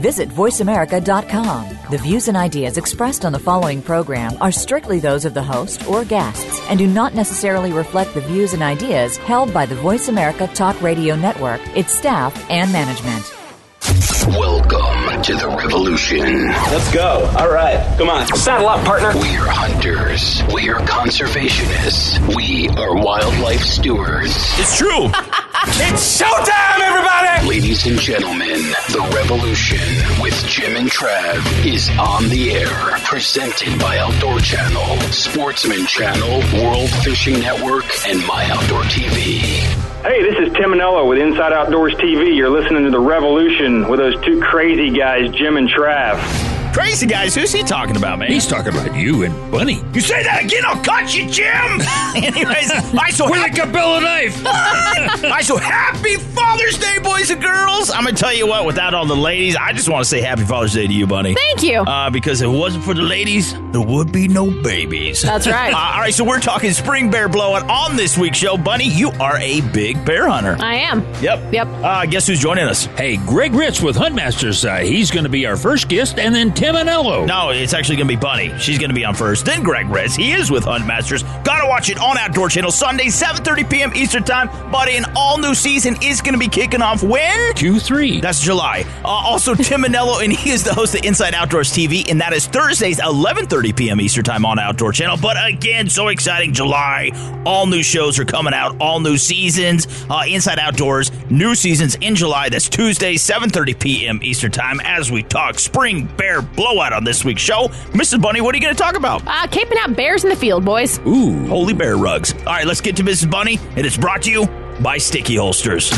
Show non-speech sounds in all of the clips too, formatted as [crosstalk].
Visit VoiceAmerica.com. The views and ideas expressed on the following program are strictly those of the host or guests and do not necessarily reflect the views and ideas held by the Voice America Talk Radio Network, its staff, and management. Welcome to the revolution. Let's go. All right. Come on. Saddle up, partner. We are hunters. We are conservationists. We are wildlife stewards. It's true. [laughs] it's showtime, everybody. Ladies and gentlemen, the revolution with Jim and Trav is on the air. Presented by Outdoor Channel, Sportsman Channel, World Fishing Network, and My Outdoor TV. Hey, this is Tim Anello with Inside Outdoors TV. You're listening to The Revolution with those two crazy guys, Jim and Trav. Crazy guys, who's he talking about, man? He's talking about you and Bunny. You say that again, I'll cut you, Jim. [laughs] Anyways, I so With happy. a Cabela knife. [laughs] I so happy Father's Day, boys and girls. I'm gonna tell you what. Without all the ladies, I just want to say Happy Father's Day to you, Bunny. Thank you. Uh, because if it wasn't for the ladies, there would be no babies. That's right. [laughs] Uh, all right, so we're talking spring bear blowing on this week's show. Bunny, you are a big bear hunter. I am. Yep. Yep. Uh, guess who's joining us? hey, Greg Ritz with Huntmasters. Uh, he's going to be our first guest, and then Tim Anello. No, it's actually going to be Bunny. She's going to be on first. Then Greg Ritz. He is with Huntmasters. Gotta watch it on Outdoor Channel Sunday, 7.30 p.m. Eastern Time. Buddy, an all-new season is going to be kicking off when? Q3. That's July. Uh, also, Tim Anello, and he is the host of Inside Outdoors TV, and that is Thursdays, 11.30 p.m. Eastern Time on Outdoor Channel. But again, so exciting, July. All new shows are coming out, all new seasons. Uh, Inside Outdoors, new seasons in July. That's Tuesday, 7.30 p.m. Eastern Time as we talk spring bear blowout on this week's show. Mrs. Bunny, what are you going to talk about? Uh, caping out bears in the field, boys. Ooh. Holy bear rugs. All right, let's get to Mrs. Bunny, and it's brought to you by Sticky Holsters.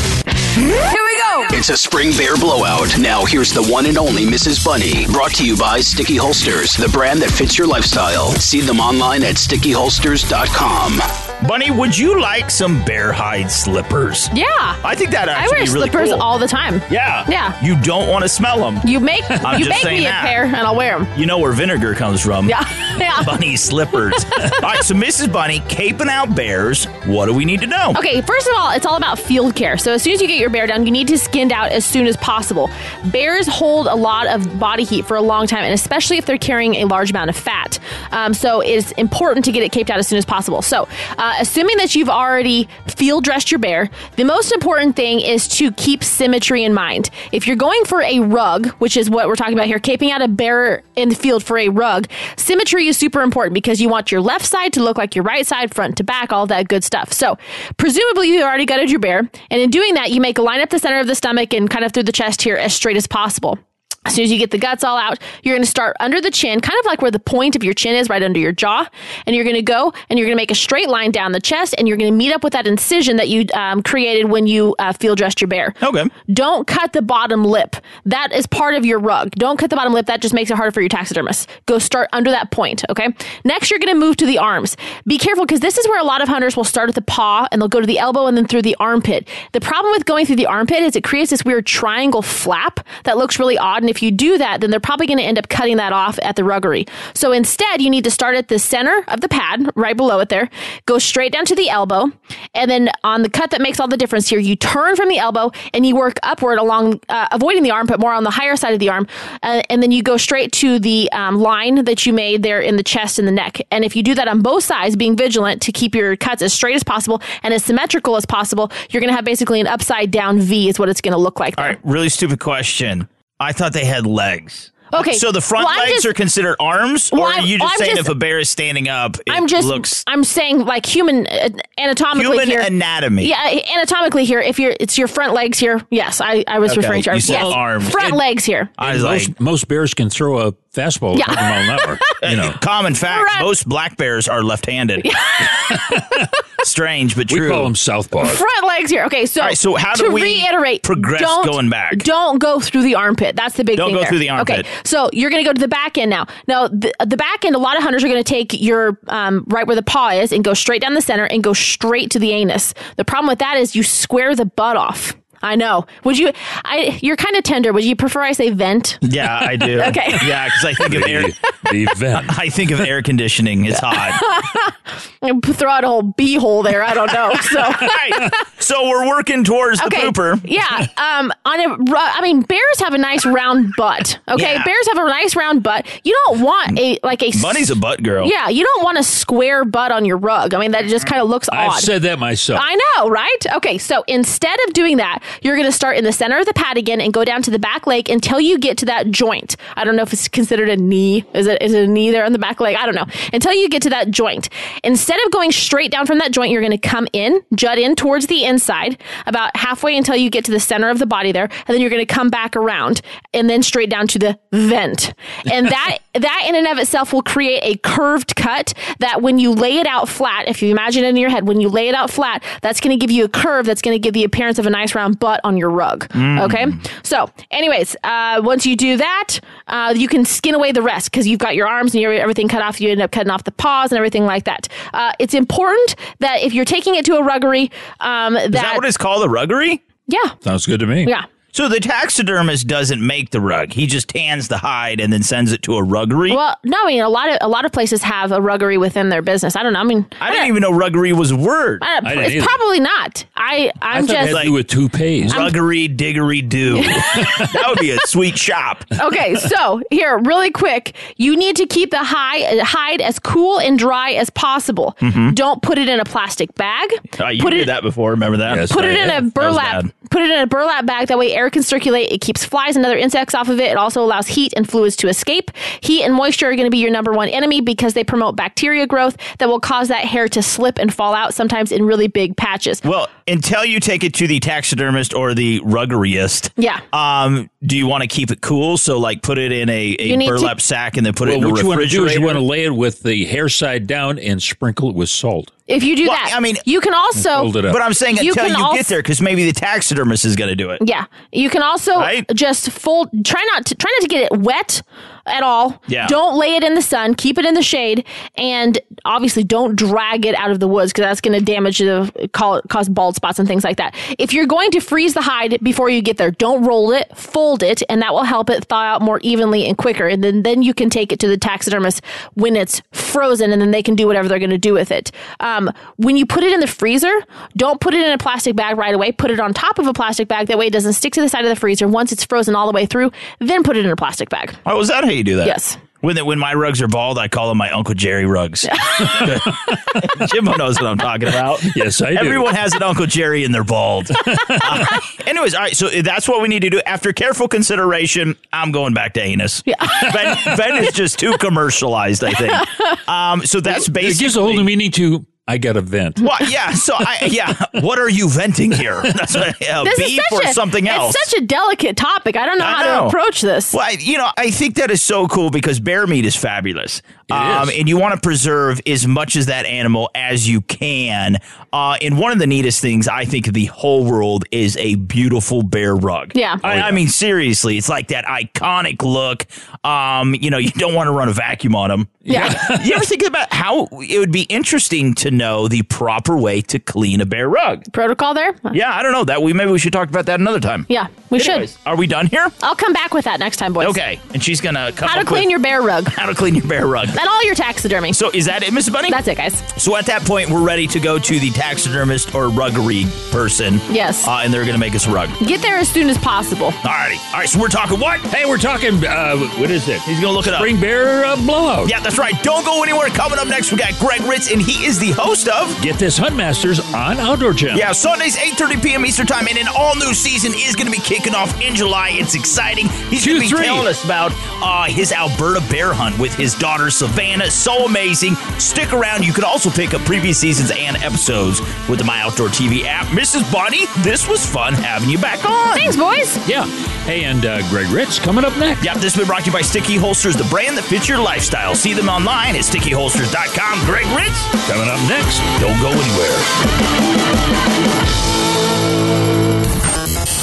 Here we go. It's a spring bear blowout. Now here's the one and only Mrs. Bunny. Brought to you by Sticky Holsters, the brand that fits your lifestyle. See them online at stickyholsters.com. Bunny, would you like some bear hide slippers? Yeah. I think that I actually wear be really slippers cool. all the time. Yeah. Yeah. You don't want to smell them. You make [laughs] I'm you just make saying me that. a pair and I'll wear them. You know where vinegar comes from. Yeah. [laughs] yeah. Bunny slippers. [laughs] all right, so Mrs. Bunny, caping out bears, what do we need to know? Okay, first of all, it's all about field care. So as soon as you get your bear down, you need to skin out as soon as possible. Bears hold a lot of body heat for a long time, and especially if they're carrying a large amount of fat. Um, so it's important to get it caped out as soon as possible. So, uh, assuming that you've already field dressed your bear, the most important thing is to keep symmetry in mind. If you're going for a rug, which is what we're talking about here, caping out a bear in the field for a rug, symmetry is super important because you want your left side to look like your right side, front to back, all that good stuff. So, presumably, you already gutted your bear, and in doing that, you make a line up the center of the stomach and kind of through the chest here as straight as possible. As soon as you get the guts all out, you're going to start under the chin, kind of like where the point of your chin is, right under your jaw. And you're going to go and you're going to make a straight line down the chest, and you're going to meet up with that incision that you um, created when you uh, field dressed your bear. Okay. Don't cut the bottom lip. That is part of your rug. Don't cut the bottom lip. That just makes it harder for your taxidermist. Go start under that point, okay? Next, you're going to move to the arms. Be careful because this is where a lot of hunters will start at the paw and they'll go to the elbow and then through the armpit. The problem with going through the armpit is it creates this weird triangle flap that looks really odd. And if you do that, then they're probably going to end up cutting that off at the ruggery. So instead, you need to start at the center of the pad, right below it there, go straight down to the elbow, and then on the cut that makes all the difference here, you turn from the elbow and you work upward along, uh, avoiding the arm, but more on the higher side of the arm, uh, and then you go straight to the um, line that you made there in the chest and the neck. And if you do that on both sides, being vigilant to keep your cuts as straight as possible and as symmetrical as possible, you're going to have basically an upside down V is what it's going to look like. All there. right, really stupid question. I thought they had legs. Okay, So the front well, legs just- are considered arms, Well, or are you just I'm saying just- if a bear is standing up, it I'm just looks I'm saying like human uh, anatomically human here. anatomy? yeah, anatomically here. If you're, it's your front legs here. Yes, I, I was Okay, referring to you arms. said Yes, arms. front It- legs here. I was most, like, most bears can throw a fastball Yeah. at 100 mile an hour. You know, common fact: Right. most black bears are left-handed. [laughs] Strange, but true. we true. call them southpaw. Front legs here. Okay, so All right, so how to do we reiterate, progress don't, going back? Don't go through the armpit. That's the big thing. Don't thing. go there. through the armpit. Okay, so you're going to go to the back end now. Now the, the back end, a lot of hunters are going to take your um, right where the paw is and go straight down the center and go straight to the anus. The problem with that is you square the butt off. I know. Would you? I you're kind of tender. Would you prefer I say vent? Yeah, I do. [laughs] Okay. Yeah, because I think of air. the vent. [laughs] I think of air conditioning. It's hot. [laughs] And Throw out a whole bee hole there. I don't know. So. right. So we're working towards the pooper. Yeah. Um. On a, ru- I mean, bears have a nice round butt. Okay. Yeah. Bears have a nice round butt. You don't want a like a. Bunny's a butt girl. Yeah. You don't want a square butt on your rug. I mean, that just kind of looks I've odd. said that myself. I know, right? Okay, so instead of doing that, you're going to start in the center of the pad again and go down to the back leg until you get to that joint. I don't know if it's considered a knee. Is it is it a knee there on the back leg? I don't know. Until you get to that joint. Instead of going straight down from that joint, you're going to come in, jut in towards the inside, about halfway until you get to the center of the body there, and then you're going to come back around and then straight down to the vent. And that that in and of itself will create a curved cut that when you lay it out flat, if you imagine it in your head, when you lay it out flat, that's going to give you a curve that's going to give the appearance of a nice round butt on your rug. Okay. So, anyways, uh, once you do that, uh, you can skin away the rest because you've got your arms and your, everything cut off. You end up cutting off the paws and everything like that. Uh, it's important that if you're taking it to a ruggery, um, that, Is that what it's called? A ruggery? yeah, Sounds good to me. yeah. So the taxidermist doesn't make the rug. He just tans the hide and then sends it to a ruggery. Well, no, I mean a lot of a lot of places have a ruggery within their business. I don't know. I mean, I didn't even know ruggery was a word. I I didn't it's either. probably not. I I I'm thought it just had to do with toupees. Ruggery diggery do. [laughs] that would be a sweet shop. okay, so here, really quick, you need to keep the hide, hide as cool and dry as possible. Don't put it in a plastic bag. Uh, you put did it, that before. Remember that? Yes. Put it in Yeah, a that was burlap. Bad. Put it in a burlap bag. That way, air can circulate. It keeps flies and other insects off of it. It also allows heat and fluids to escape. Heat and moisture are going to be your number one enemy because they promote bacteria growth that will cause that hair to slip and fall out. Sometimes in really big patches. Well, until you take it to the taxidermist or the ruggeryist, Yeah. Um, do you want to keep it cool? So, like, put it in a, a You need to- burlap sack and then put well, it in a refrigerator. what you want to do is you want to lay it with the hair side down and sprinkle it with salt. If you do Well, that, I mean- you can also Fold it up. but I'm saying You until you also- get there, because maybe the taxidermist is going to do it. Yeah, you can also Right? just fold. Try not to try not to get it wet at all. Yeah. Don't lay it in the sun. Keep it in the shade, and obviously don't drag it out of the woods because that's going to damage the call, cause bald spots and things like that. If you're going to freeze the hide before you get there, don't roll it. Fold it, and that will help it thaw out more evenly and quicker. And then then you can take it to the taxidermist when it's frozen, and then they can do whatever they're going to do with it. Um, when you put it in the freezer, don't put it in a plastic bag right away. Put it on top of a plastic bag. That way it doesn't stick to the side of the freezer. Once it's frozen all the way through, then put it in a plastic bag. Oh, is that how you do that? Yes. When when my rugs are bald, I call them my Uncle Jerry rugs. [laughs] [laughs] Jimbo knows what I'm talking about. Yes, I do. Everyone has an Uncle Jerry and they're bald. Uh, anyways, all right. So that's what we need to do. After careful consideration, I'm going back to anus. Yeah. [laughs] Ben, ben is just too commercialized. I think. Um. So that's It basically. gives a whole new meaning to I got a vent. Well, yeah. So I yeah. [laughs] What are you venting here? [laughs] That's [laughs] a, a This beef or a, something else. It's such a delicate topic. I don't know I how know. to approach this. Well, I, you know, I think that is so cool because bear meat is fabulous. Um. And you want to preserve as much as that animal as you can. Uh, and one of the neatest things I think of the whole world is a beautiful bear rug. Yeah. I, I mean, seriously, it's like that iconic look. Um, you know, [laughs] you don't want to run a vacuum on them. Yeah. [laughs] you ever think about how it would be interesting to know the proper way to clean a bear rug? Protocol there? Yeah, I don't know that. We maybe we should talk about that another time. Yeah, we Anyways, should. Are we done here? I'll come back with that next time, boys. Okay, and she's gonna come How to up clean with your bear rug. [laughs] how to clean your bear rug. And all your taxidermy. So is that it, Mrs. Bunny? That's it, guys. so at that point, we're ready to go to the taxidermist or ruggery person. Yes. uh, and they're gonna make us a rug. Get there as soon as possible. Alrighty, all right. So we're talking what? Hey, we're talking. Uh, what is it? He's gonna look it up. Spring bear uh, blowout. Yeah, that's right. Don't go anywhere. Coming up next, we got Greg Ritz, and he is the host of. Get this, Huntmasters on Outdoor Channel. Yeah, Sundays, 8.30 p.m. Eastern Time, and an all-new season is going to be kicking off in July. It's exciting. He's going to be 2-3. telling us about uh, his Alberta bear hunt with his daughter, Savannah. So amazing. Stick around. You can also pick up previous seasons and episodes with the My Outdoor TV app. Mrs. Bunny, this was fun having you back on. Thanks, boys. Yeah. Hey, and uh, Greg Ritz coming up next. Yep, this has been brought to you by Sticky Holsters, the brand that fits your lifestyle. See them online at stickyholsters.com. Greg Ritz, Coming up next. don't go anywhere.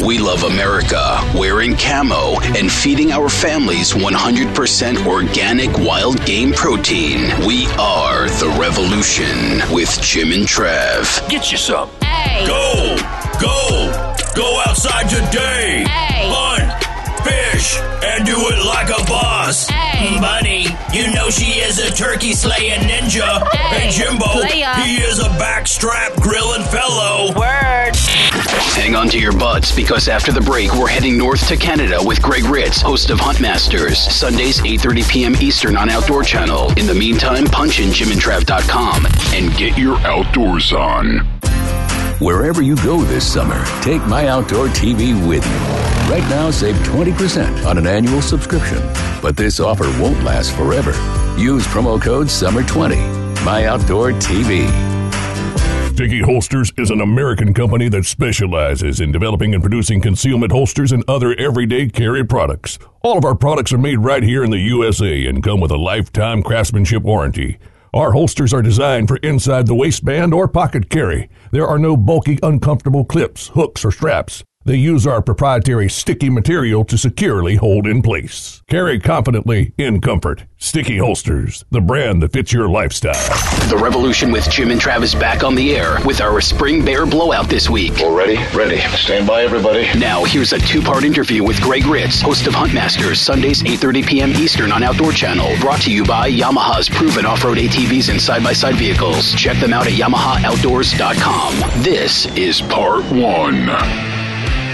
We love America, wearing camo, and feeding our families 100% organic wild game protein. We are the revolution with Jim and Trav. Get you some. Hey. Go, go, go outside. outside today. Hey. Hunt, fish, and do it like a boss. Hey. Buddy, you know she is a turkey slaying ninja. Hey, Jimbo, playa. he is a backstrap grilling fellow. Word. Hang on to your butts because after the break, we're heading north to Canada with Greg Ritz, host of Huntmasters, Sundays 8:30 p.m. Eastern on Outdoor Channel. In the meantime, punch in jimandtrav.com and get your outdoors on. Wherever you go this summer, take My Outdoor TV with you. Right now, save 20% on an annual subscription. But this offer won't last forever. Use promo code SUMMER20. My Outdoor TV. Sticky Holsters is an American company that specializes in developing and producing concealment holsters and other everyday carry products. All of our products are made right here in the USA and come with a lifetime craftsmanship warranty. Our holsters are designed for inside the waistband or pocket carry. There are no bulky, uncomfortable clips, hooks, or straps. They use our proprietary sticky material to securely hold in place. Carry confidently in comfort. Sticky Holsters, the brand that fits your lifestyle. The Revolution with Jim and Travis back on the air with our Spring Bear Blowout this week. All ready? Ready. Stand by, everybody. Now, here's a two-part interview with Greg Ritz, host of Huntmasters, Sundays 8:30 p.m. Eastern on Outdoor Channel. Brought to you by Yamaha's proven off-road ATVs and side-by-side vehicles. Check them out at YamahaOutdoors.com. This is part one.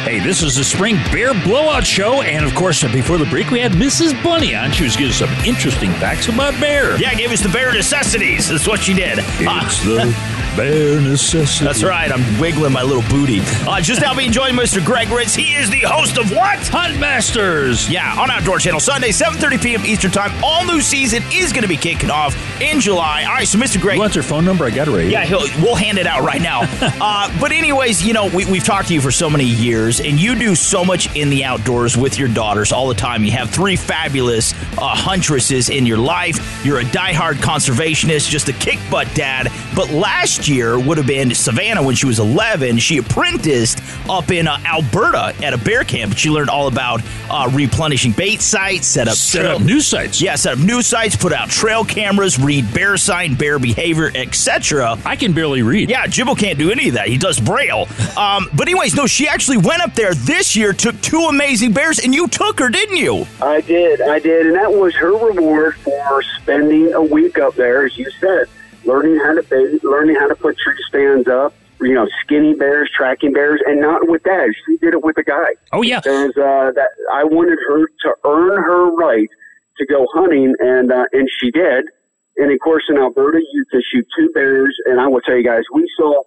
Hey, this is the Spring Bear Blowout Show, and of course, before the break, we had Mrs. Bunny on. She was giving us some interesting facts about bear. Yeah, gave us the bear necessities. That's what she did. Uh, It's the bear necessity. [laughs] that's right. I'm wiggling my little booty. Uh, just now being joined Mr. Greg Ritz. He is the host of what? Hunt Masters. Yeah, on Outdoor Channel, Sunday, 7.30 p.m. Eastern Time. All new season is going to be kicking off in July. All right, so Mr. Greg. You want their phone number? I got it right here. Yeah, he'll, we'll hand it out right now. [laughs] uh, but anyways, you know, we, we've talked to you for so many years, and you do so much in the outdoors with your daughters all the time. You have three fabulous uh, huntresses in your life. You're a diehard conservationist, just a kick butt dad. But last year would have been Savannah when she was 11. She apprenticed up in uh, Alberta at a bear camp. She learned all about uh, replenishing bait sites, set up Set trail- up new sites. yeah, set up new sites, put out trail cameras, read bear sign, bear behavior, etc. I can barely read. Yeah, Jimbo can't do any of that. He does braille. Um, but anyways, no, she actually went up there this year, took two amazing bears, and you took her, didn't you? I did, I did, and that was her reward for spending a week up there, as you said, learning how to bait, learning how to put tree stands up, you know, skinny bears, tracking bears, and not with that. She did it with a guy. Oh, yeah. There's uh, that I wanted her to earn her right to go hunting, and uh, and she did. And of course, in Alberta, you can shoot two bears, and I will tell you guys, we saw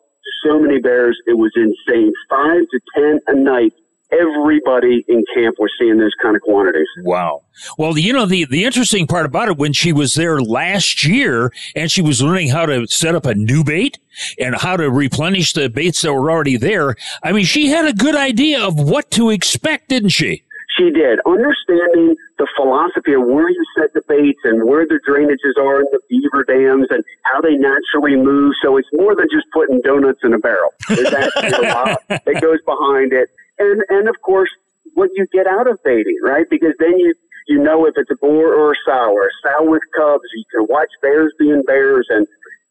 so many bears, it was insane. Five to ten a night. Everybody in camp was seeing those kind of quantities. Wow. Well, you know, the, the interesting part about it, when she was there last year and she was learning how to set up a new bait and how to replenish the baits that were already there, I mean, she had a good idea of what to expect, didn't she? She did. Understanding the philosophy of where you set the baits and where the drainages are in the beaver dams and how they naturally move. So it's more than just putting donuts in a barrel. There's [laughs] actually a lot that goes behind it. And, and of course, what you get out of baiting, right? Because then you, you know if it's a boar or a sow or a sow with cubs. You can watch bears being bears and,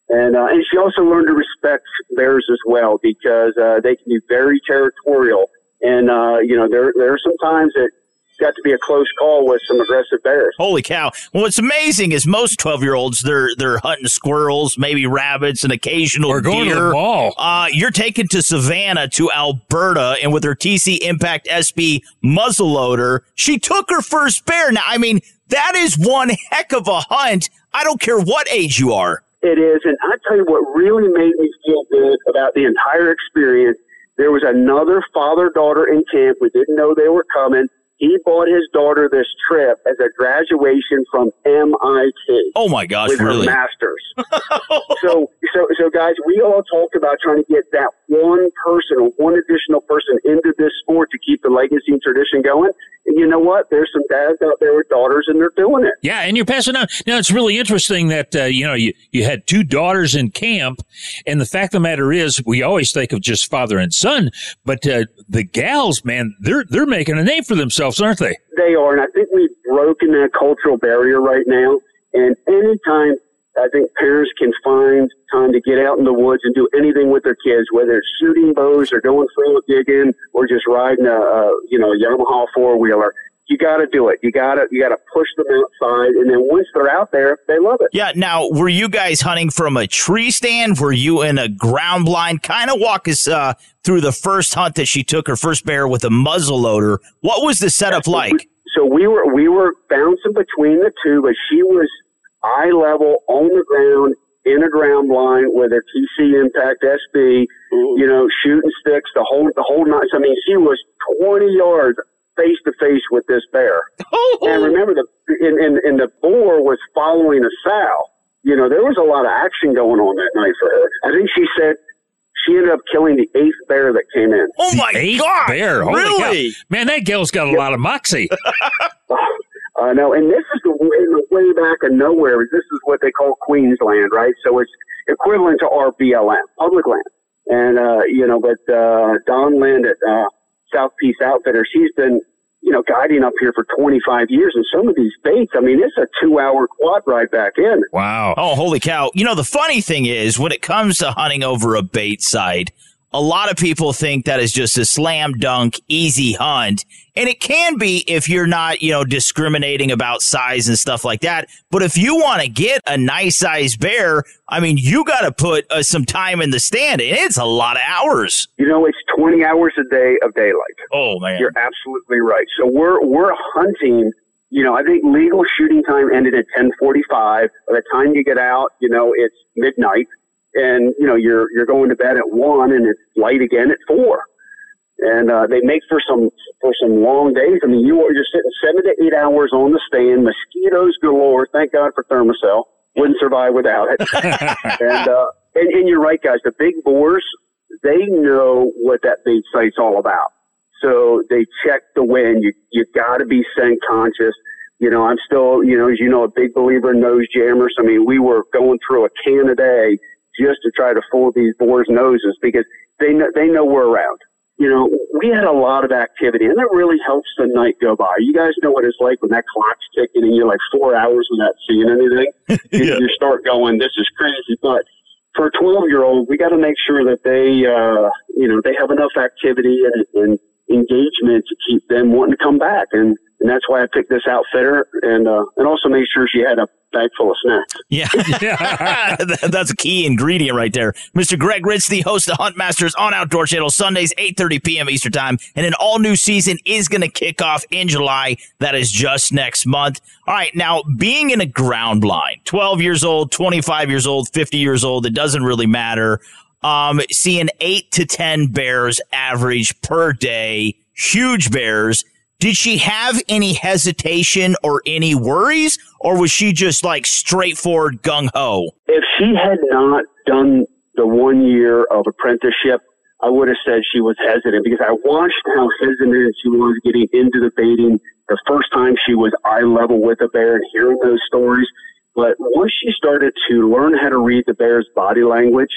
and, uh, and she also learned to respect bears as well because, uh, they can be very territorial. And, uh, you know, there, there are some times that got to be a close call with some aggressive bears. Holy cow! Well, what's amazing is most twelve-year-olds they're they're hunting squirrels, maybe rabbits, and occasional Or going to deer. the mall. Uh, you're taken to Savannah to Alberta, and with her TC Impact SB muzzleloader, she took her first bear. Now, I mean, that is one heck of a hunt. I don't care what age you are. It is, and I tell you what really made me feel good about the entire experience. There was another father daughter in camp. We didn't know they were coming. He bought his daughter this trip as a graduation from MIT. Oh my gosh, with really? her masters. [laughs] so, so, so, guys, we all talked about trying to get that one person or one additional person into this sport to keep the legacy and tradition going. And you know what? There's some dads out there with daughters, and they're doing it. Yeah, and you're passing on. Now, it's really interesting that, uh, you know, you, you had two daughters in camp, and the fact of the matter is, we always think of just father and son, but uh, the gals, man, they're they're making a name for themselves, aren't they? They are, and I think we've broken that cultural barrier right now. And anytime I think parents can find time to get out in the woods and do anything with their kids, whether it's shooting bows or going trail digging or just riding a, a you know a Yamaha four wheeler. You got to do it. You got to you got to push them outside, and then once they're out there, they love it. Yeah. Now, were you guys hunting from a tree stand? Were you in a ground blind? Kind of walk us uh, through the first hunt that she took her first bear with a muzzle loader. What was the setup like? So we were we were bouncing between the two, but she was eye level on the ground in a ground line with her TC Impact SB, mm-hmm. you know, shooting sticks the whole the whole night. I mean, she was 20 yards face to face with this bear. Oh. And remember, the in, in, in the boar was following a sow. You know, there was a lot of action going on that night for her. I think she said she ended up killing the eighth bear that came in. Oh my Eighth god! bear. Holy really? cow. Man, that gal's got a lot of moxie. [laughs] [sighs] I know, and this is the in the way back of nowhere. This is what they call Crown land, right? So it's equivalent to our BLM, public land. And uh, you know, but uh, Don Lind at uh, South Peace Outfitters, he's been you know guiding up here for 25 years, and some of these baits, I mean, it's a two-hour quad ride back in. Wow. Oh, holy cow. You know, the funny thing is, when it comes to hunting over a bait site, a lot of people think that is just a slam dunk, easy hunt. And it can be if you're not, you know, discriminating about size and stuff like that. But if you want to get a nice sized bear, I mean, you got to put uh, some time in the stand. And it's a lot of hours. You know, it's 20 hours a day of daylight. Oh, man. You're absolutely right. So we're we're hunting. You know, I think legal shooting time ended at 10:45. By the time you get out, you know, it's midnight, and you know you're you're going to bed at one, and it's light again at four. And uh, they make for some for some long days. I mean, you are you're sitting seven to eight hours on the stand, mosquitoes galore. Thank God for Thermacell. Wouldn't survive without it. [laughs] and, uh, and and you're right, guys. The big boars, they know what that bait site's all about. So they check the wind. You you got to be scent conscious. You know, I'm still, you know, as you know, a big believer in nose jammers. I mean, we were going through a can a day just to try to fool these boars' noses because they know, they know we're around. You know, we had a lot of activity, and that really helps the night go by. You guys know what it's like when that clock's ticking and you're like four hours without seeing anything. [laughs] you, you start going, "This is crazy," but for a 12 year old, we got to make sure that they, uh, you know, they have enough activity and, and engagement to keep them wanting to come back. And, and that's why I picked this outfitter and, uh, and also made sure she had a bag full of snacks. Yeah. [laughs] That's a key ingredient right there. Mr. Greg Ritz, the host of Hunt Masters on Outdoor Channel, Sundays, 8.30 p.m. Eastern Time. And an all new season is going to kick off in July. That is just next month. All right. Now, being in a ground blind, 12 years old, 25 years old, 50 years old, it doesn't really matter. Um, seeing eight to 10 bears average per day, huge bears. Did she have any hesitation or any worries, or was she just like straightforward gung ho? If she had not done the one year of apprenticeship, I would have said she was hesitant because I watched how hesitant she was getting into the baiting the first time she was eye level with a bear and hearing those stories. But once she started to learn how to read the bear's body language,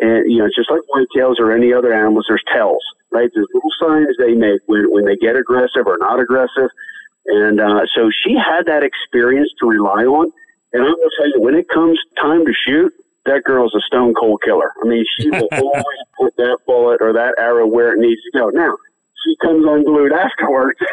and you know, just like whitetails or any other animals, there's tells, right? There's little signs they make when, when they get aggressive or not aggressive. And uh, so she had that experience to rely on. And I'm gonna tell you, when it comes time to shoot, that girl's a stone cold killer. I mean, she will [laughs] always put that bullet or that arrow where it needs to go. Now, she comes unglued afterwards. [laughs]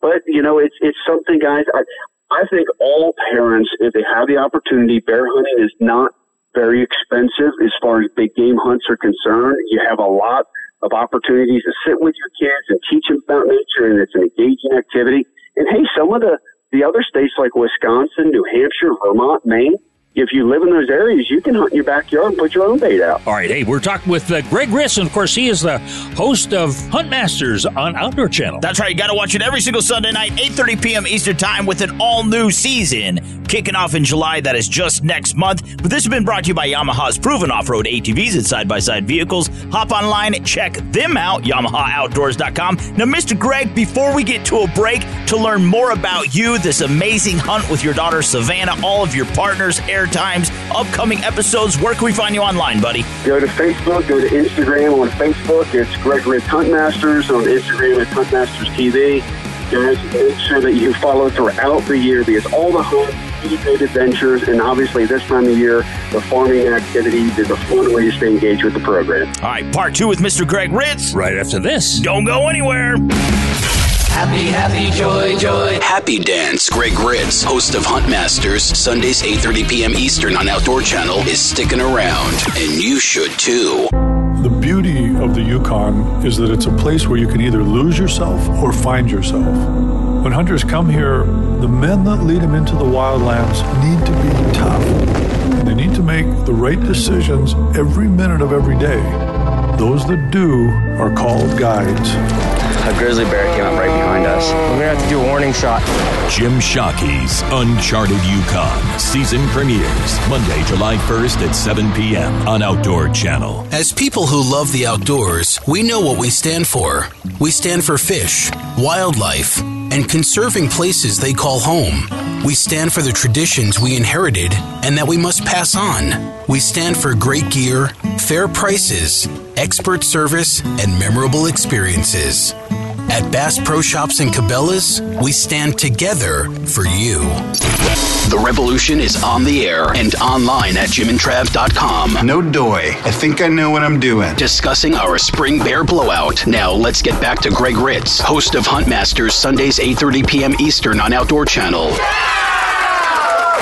but you know, it's it's something, guys. I I think all parents, if they have the opportunity, bear hunting is not very expensive as far as big game hunts are concerned. You have a lot of opportunities to sit with your kids and teach them about nature, and it's an engaging activity. And hey, some of the the other states like Wisconsin, New Hampshire, Vermont, Maine, if you live in those areas, you can hunt in your backyard and put your own bait out. All right, hey, we're talking with uh, Greg Ritz, and of course, he is the host of Hunt Masters on Outdoor Channel. That's right. You got to watch it every single Sunday night, 8.30 p.m. Eastern Time with an all-new season kicking off in July. That is just next month. But this has been brought to you by Yamaha's proven off-road ATVs and side-by-side vehicles. Hop online, check them out, YamahaOutdoors.com. Now, Mr. Greg, before we get to a break, to learn more about you, this amazing hunt with your daughter Savannah, all of your partners, air times, upcoming episodes, where can we find you online, buddy? Go to Facebook, go to Instagram. On Facebook, it's Greg Ritz Huntmasters. On Instagram, it's Huntmasters TV. Guys, make sure that you follow throughout the year because all the hunts speed adventures, and obviously this time of year, the farming activities is a fun way to stay engaged with the program. All right, part two with Mr. Greg Ritz. Right after this. Don't go anywhere. Happy, happy, joy, joy. Happy Dance. Greg Ritz, host of Huntmasters, Sundays 8:30 p.m. Eastern on Outdoor Channel, is sticking around, and you should too. The beauty of the Yukon is that it's a place where you can either lose yourself or find yourself. When hunters come here, the men that lead them into the wildlands need to be tough. And they need to make the right decisions every minute of every day. Those that do are called guides. A grizzly bear came up right behind us. We're gonna have to do a warning shot. Jim Shockey's Uncharted Yukon season premieres Monday, July 1st at 7 p.m. on Outdoor Channel. As people who love the outdoors, we know what we stand for. We stand for fish, wildlife, and conserving places they call home. We stand for the traditions we inherited and that we must pass on. We stand for great gear, fair prices, expert service, and memorable experiences. At Bass Pro Shops and Cabela's, we stand together for you. The revolution is on the air and online at jimandtrav.com. No doy. I think I know what I'm doing. Discussing our spring bear blowout. Now let's get back to Greg Ritz, host of Huntmasters, Sundays 8:30 p.m. Eastern on Outdoor Channel.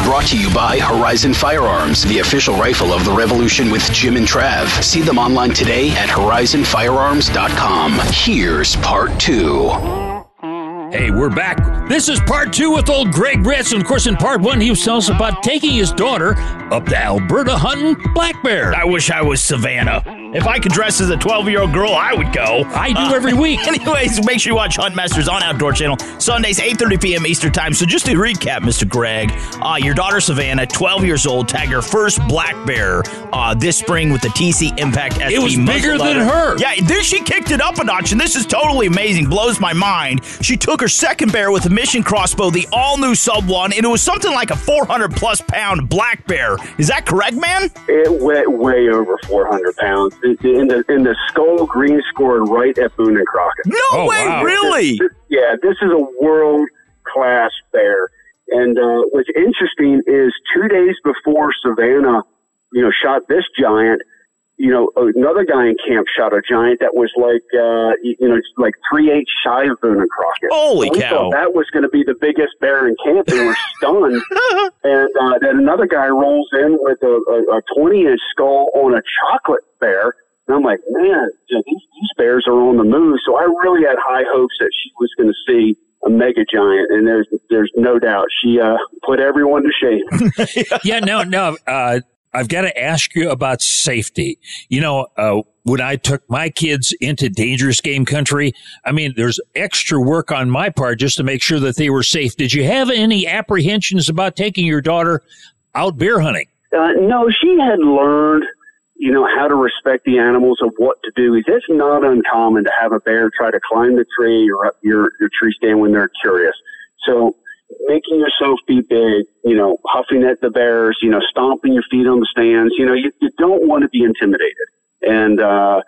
Brought to you by Horizon Firearms, the official rifle of the revolution with Jim and Trav. See them online today at horizonfirearms.com. Here's part two. Hey, we're back. This is part two with old Greg Ritz. And of course, in part one, he was telling us about taking his daughter up to Alberta hunting black bear. I wish I was Savannah. If I could dress as a 12 year old girl, I would go. I do every week. [laughs] Anyways, make sure you watch Hunt Masters on Outdoor Channel Sundays 8:30 p.m. Eastern Time. So just to recap, Mr. Greg, uh, your daughter Savannah, 12 years old, tagged her first black bear uh, this spring with the TC Impact SB. It was bigger than her. Yeah, then she kicked it up a notch, and this is totally amazing. Blows my mind. She took her second bear with a mission crossbow, the all new Sub One, and it was something like a 400 plus pound black bear. Is that correct, man? It went way over 400 pounds. It- In the in the skull green scored right at Boone and Crockett. No Oh, way, wow. really? This- yeah, this is a world class bear. And uh, what's interesting is two days before Savannah, you know, shot this giant. You know, another guy in camp shot a giant that was like, uh, you you know, like three eight shy of Boone and Crockett. Holy we cow. thought that was going to be the biggest bear in camp. They were [laughs] stunned. and uh, then another guy rolls in with a, a, a 20 inch skull on a chocolate bear. And I'm like, man, these, these bears are on the move. So I really had high hopes that she was going to see a mega giant. And there's, there's no doubt she, uh, put everyone to shame. [laughs] yeah, no, no. Uh, I've got to ask you about safety. You know, uh, when I took my kids into dangerous game country, I mean, there's extra work on my part just to make sure that they were safe. Did you have any apprehensions about taking your daughter out bear hunting? Uh, no, she had learned, you know, how to respect the animals of what to do. It's not uncommon to have a bear try to climb the tree or up your, your tree stand when they're curious. So making yourself be big, you know, huffing at the bears, you know, stomping your feet on the stands, you know, you, you don't want to be intimidated. And, uh,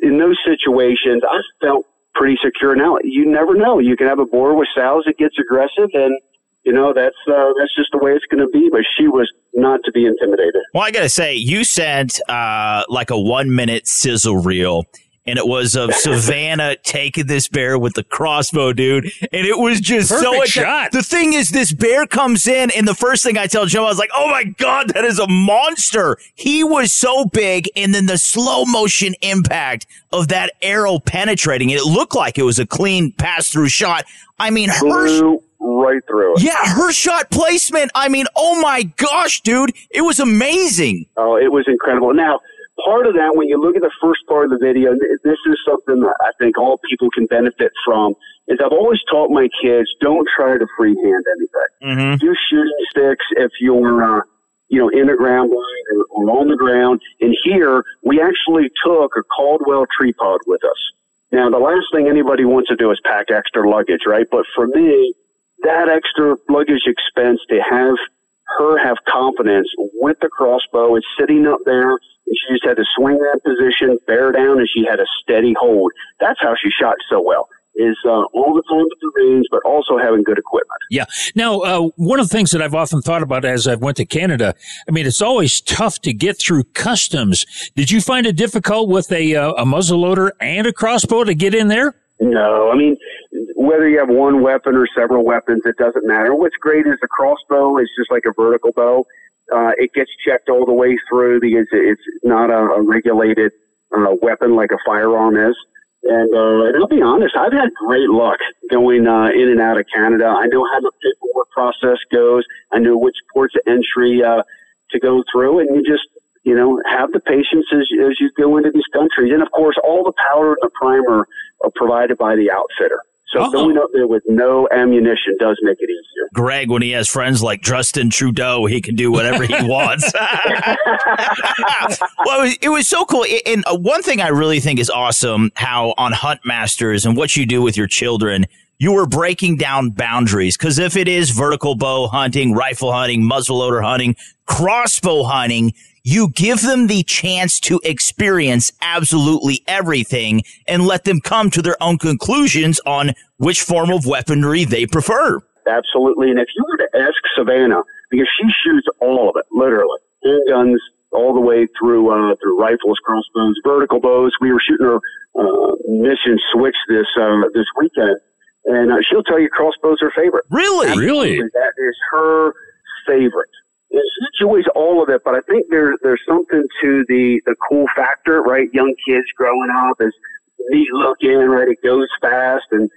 in those situations, I felt pretty secure. Now, you never know. You can have a boar with sows that gets aggressive and, you know, that's, uh, that's just the way it's going to be. But she was not to be intimidated. Well, I gotta say, you sent uh, like a one minute sizzle reel. And it was of Savannah taking this bear with the crossbow, dude. And it was just so Perfect exci- shot. The thing is, this bear comes in, and the first thing I tell Joe, I was like, "Oh my god, that is a monster!" He was so big, and then the slow motion impact of that arrow penetrating it, it looked like it was a clean pass through shot. I mean, her right through it. yeah, her shot placement. I mean, oh my gosh, dude, it was amazing. Oh, it was incredible. Now, part of that, when you look at the first part of the video, this is something that I think all people can benefit from. Is I've always taught my kids don't try to freehand anything. Mm-hmm. Use shooting sticks if you're, uh, you know, in the ground or, or on the ground. And here, we actually took a Caldwell tree pod with us. Now, the last thing anybody wants to do is pack extra luggage, right? But for me, that extra luggage expense to have her have confidence with the crossbow, it's sitting up there, and she just had to swing that position, bear down, and she had a steady hold. That's how she shot so well. is uh, all the time at the range, but also having good equipment. Yeah. Now, uh, one of the things that I've often thought about as I went to Canada, I mean, it's always tough to get through customs. Did you find it difficult with a, uh, a muzzleloader and a crossbow to get in there? No, I mean, whether you have one weapon or several weapons, it doesn't matter. What's great is the crossbow is just like a vertical bow. Uh, it gets checked all the way through because it's not a, a regulated uh, weapon like a firearm is. And, uh, and I'll be honest, I've had great luck going uh, in and out of Canada. I know how the paperwork process goes. I know which ports of entry uh, to go through, and you just you know have the patience as, as you go into these countries. And of course, all the powder and the primer are provided by the outfitter. So Uh-oh. going up there with no ammunition does make it easier. Greg, when he has friends like Justin Trudeau, he can do whatever he [laughs] wants. [laughs] well, it was, it was so cool. And uh, one thing I really think is awesome how on Hunt Masters and what you do with your children, you were breaking down boundaries. Because if it is vertical bow hunting, rifle hunting, muzzleloader hunting, crossbow hunting, you give them the chance to experience absolutely everything and let them come to their own conclusions on which form of weaponry they prefer. Absolutely. And if you were to ask Savannah, because she shoots all of it, literally, handguns all the way through uh, through rifles, crossbows, vertical bows. We were shooting her uh, mission switch this uh, this weekend, and uh, she'll tell you crossbows are her favorite. Really, really, that is her favorite. Enjoys all of it, but I think there there's something to the the cool factor, right? Young kids growing up is neat looking, right? It goes fast and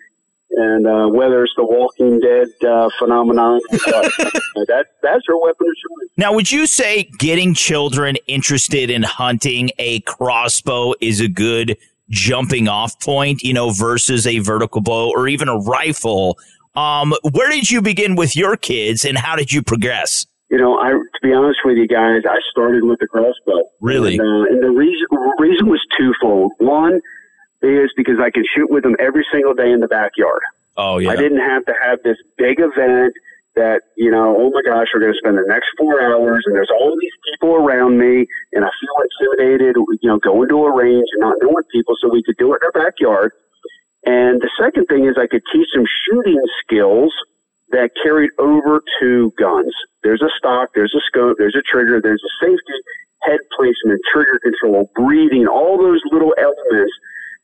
and uh, whether it's the Walking Dead uh, phenomenon, [laughs] uh, that that's her weapon of choice. Now, would you say getting children interested in hunting a crossbow is a good jumping off point, you know, versus a vertical bow or even a rifle? Um, where did you begin with your kids and how did you progress? You know, I to be honest with you guys, I started with the crossbow. Really? And, uh, and the reason reason was twofold. One is because I could shoot with them every single day in the backyard. Oh yeah. I didn't have to have this big event that, you know, oh my gosh, we're going to spend the next four hours and there's all these people around me and I feel intimidated, you know, going to a range and not knowing people so we could do it in our backyard. And the second thing is I could teach them shooting skills that carried over to guns. There's a stock, there's a scope, there's a trigger, there's a safety, head placement, trigger control, breathing, all those little elements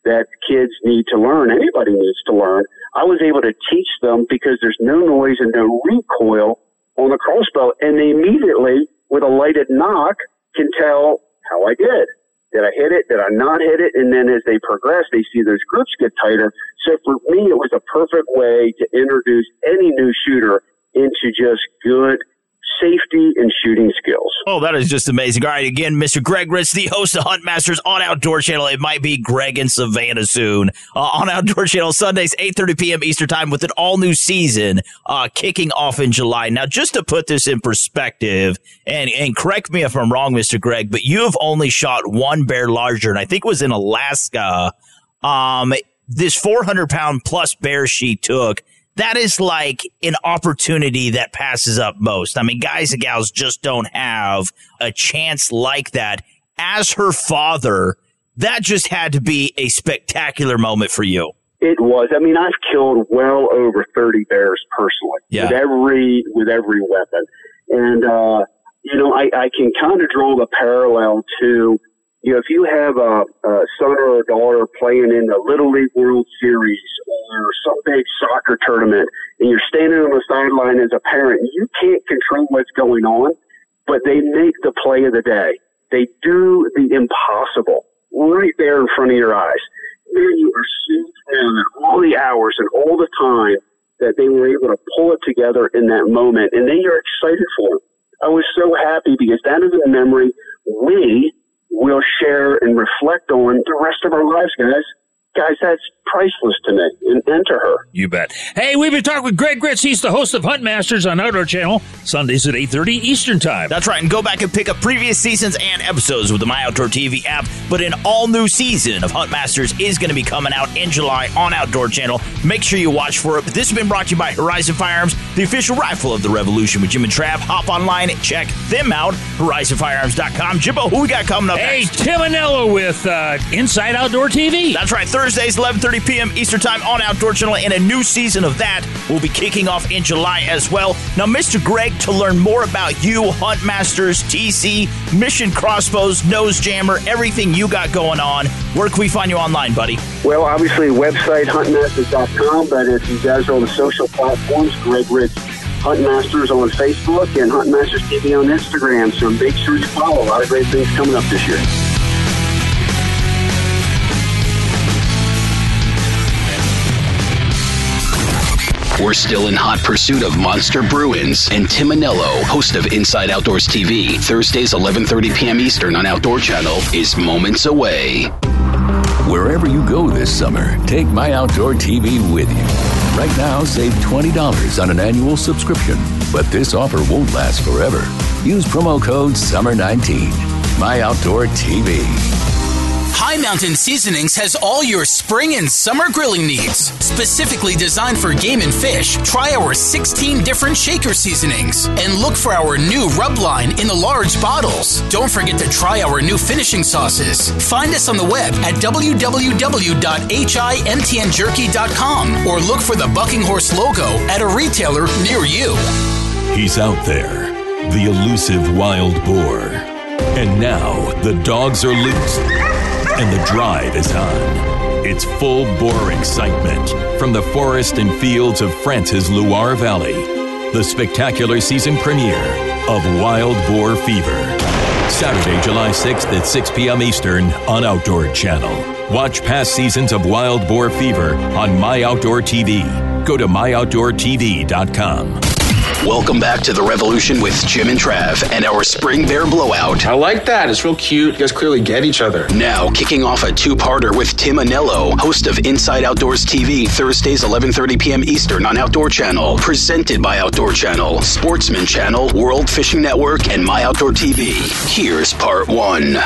that kids need to learn, anybody needs to learn. I was able to teach them because there's no noise and no recoil on the crossbow. And they immediately, with a lighted nock, can tell how I did. Did I hit it? Did I not hit it? And then as they progress, they see those groups get tighter. So for me, it was a perfect way to introduce any new shooter into just good safety and shooting skills. Oh, that is just amazing. All right, again, Mr. Greg Ritz, the host of Hunt Masters on Outdoor Channel. It might be Greg and Savannah soon uh, on Outdoor Channel Sundays, 8.30 p.m. Eastern Time with an all-new season uh, kicking off in July. Now, just to put this in perspective, and, and correct me if I'm wrong, Mr. Greg, but you have only shot one bear larger, and I think it was in Alaska. Um, this 400 pound plus bear she took, that is like an opportunity that passes up most. I mean, guys and gals just don't have a chance like that. As her father, that just had to be a spectacular moment for you. It was. I mean, I've killed well over 30 bears personally Yeah. with every, with every weapon. And, uh, you know, I, I can kind of draw the parallel to, you know, if you have a, a son or a daughter playing in the Little League World Series or some big soccer tournament and you're standing on the sideline as a parent, you can't control what's going on, but they make the play of the day. They do the impossible right there in front of your eyes. There you are so proud of all the hours and all the time that they were able to pull it together in that moment. And then you're excited for them. I was so happy because that is a memory we will share and reflect on the rest of our lives, guys. Guys, that's priceless to me and, and to her. You bet. Hey, we've been talking with Greg Ritz. He's the host of Hunt Masters on Outdoor Channel, Sundays at 8.30 Eastern Time. That's right. And go back and pick up previous seasons and episodes with the My Outdoor TV app. But an all new season of Hunt Masters is going to be coming out in July on Outdoor Channel. Make sure you watch for it. But this has been brought to you by Horizon Firearms, the official rifle of the revolution with Jim and Trav. Hop online and check them out. HorizonFirearms.com. Jimbo, who we got coming up Hey, next? Tim Anello with uh, Inside Outdoor TV. That's right. Thursdays, 11:30 p.m. Eastern Time on Outdoor Channel, and a new season of that will be kicking off in July as well. Now, Mr. Greg, to learn more about you, Huntmasters, TC, Mission Crossbows, Nose Jammer, everything you got going on, where can we find you online, buddy? Well, obviously, website huntmasters.com, but if you guys are on the social platforms, Greg Ritz Huntmasters on Facebook and Huntmasters TV on Instagram. So make sure you follow. A lot of great things coming up this year. We're still in hot pursuit of Monster Bruins, and Tim Anello, host of Inside Outdoors TV, Thursdays 11:30 p.m. Eastern on Outdoor Channel, is moments away. Wherever you go this summer, take My Outdoor TV with you. Right now, save $20 on an annual subscription, but this offer won't last forever. Use promo code SUMMER19. My Outdoor TV. High Mountain Seasonings has all your spring and summer grilling needs. Specifically designed for game and fish, try our 16 different shaker seasonings and look for our new rub line in the large bottles. Don't forget to try our new finishing sauces. Find us on the web at www.himtnjerky.com or look for the Bucking Horse logo at a retailer near you. He's out there, the elusive wild boar. And now the dogs are loose and the drive is on. It's full bore excitement from the forest and fields of France's Loire Valley. The spectacular season premiere of Wild Boar Fever. Saturday, July 6th at 6 p.m. Eastern on Outdoor Channel. Watch past seasons of Wild Boar Fever on My Outdoor TV. Go to myoutdoortv.com. Welcome back to the Revolution with Jim and Trav and our Spring Bear Blowout. I like that. It's real cute. You guys clearly get each other. Now, kicking off a two-parter with Tim Anello, host of Inside Outdoors TV, Thursdays 11:30 p.m. Eastern on Outdoor Channel, presented by Outdoor Channel, Sportsman Channel, World Fishing Network, and My Outdoor TV. Here's part one.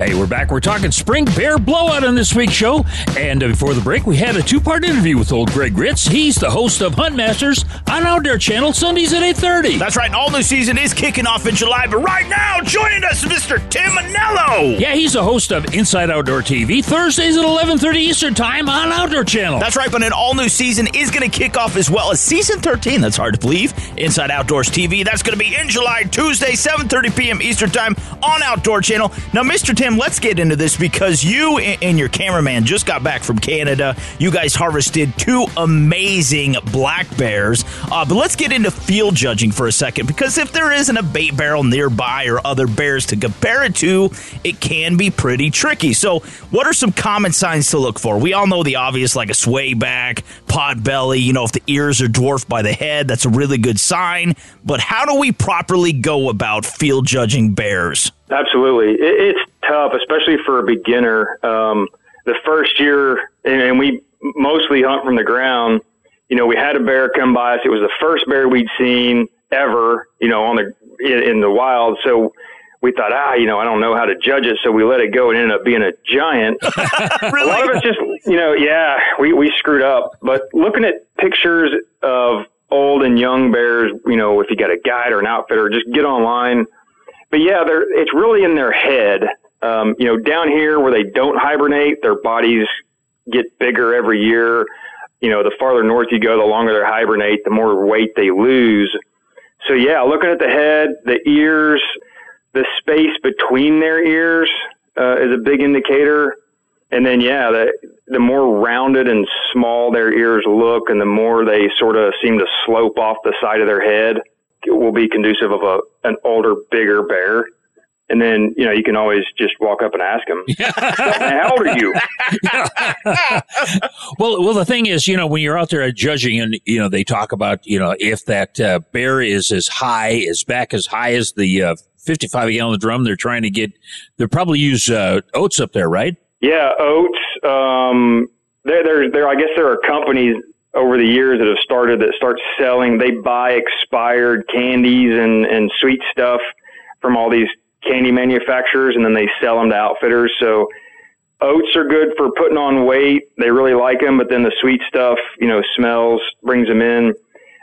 Hey, we're back. We're talking spring bear blowout on this week's show. And uh, before the break, we had a two-part interview with old Greg Ritz. He's the host of Huntmasters on Outdoor Channel Sundays at 8.30. That's right. An all-new season is kicking off in July. But right now, joining us, Mr. Tim Anello. Yeah, he's the host of Inside Outdoor TV, Thursdays at 11.30 Eastern Time on Outdoor Channel. That's right. But an all-new season is going to kick off as well as season 13. That's hard to believe. Inside Outdoors TV. That's going to be in July, Tuesday, 7.30 p.m. Eastern Time on Outdoor Channel. Now, Mr. Tim, let's get into this because you and your cameraman just got back from Canada. You guys harvested two amazing black bears. Uh, but let's get into field judging for a second because if there isn't a bait barrel nearby or other bears to compare it to, it can be pretty tricky. So, what are some common signs to look for? We all know the obvious, like a sway back, pot belly. You know, if the ears are dwarfed by the head, that's a really good sign. But how do we properly go about field judging bears? Absolutely. It's especially for a beginner. Um, the first year, and, and we mostly hunt from the ground. You know, we had a bear come by us. It was the first bear we'd seen ever, you know, on the in, in the wild. So we thought, ah, you know, I don't know how to judge it, so we let it go. and ended up being a giant. really? [laughs] A lot of us just, you know, yeah, we we screwed up. But looking at pictures of old and young bears, you know, if you got a guide or an outfitter, just get online but yeah, they're, it's really in their head. Um, you know, down here where they don't hibernate, their bodies get bigger every year. You know, the farther north you go, the longer they hibernate, the more weight they lose. So yeah, looking at the head, the ears, the space between their ears uh, is a big indicator. And then yeah, the the more rounded and small their ears look, and the more they sort of seem to slope off the side of their head, will be conducive of a an older, bigger bear. And then, you know, you can always just walk up and ask them, [laughs] how old are you? [laughs] well, well, the thing is, you know, when you're out there judging and, you know, they talk about, you know, if that uh, bear is as high, as back as high as the uh, 55 gallon drum, they're trying to get, they'll probably use uh, oats up there, right? Yeah, oats. Um, there, there, there, I guess there are companies over the years that have started that start selling. They buy expired candies and, and sweet stuff from all these candy manufacturers and then they sell them to outfitters. So oats are good for putting on weight. They really like them, but then the sweet stuff, you know, smells, brings them in.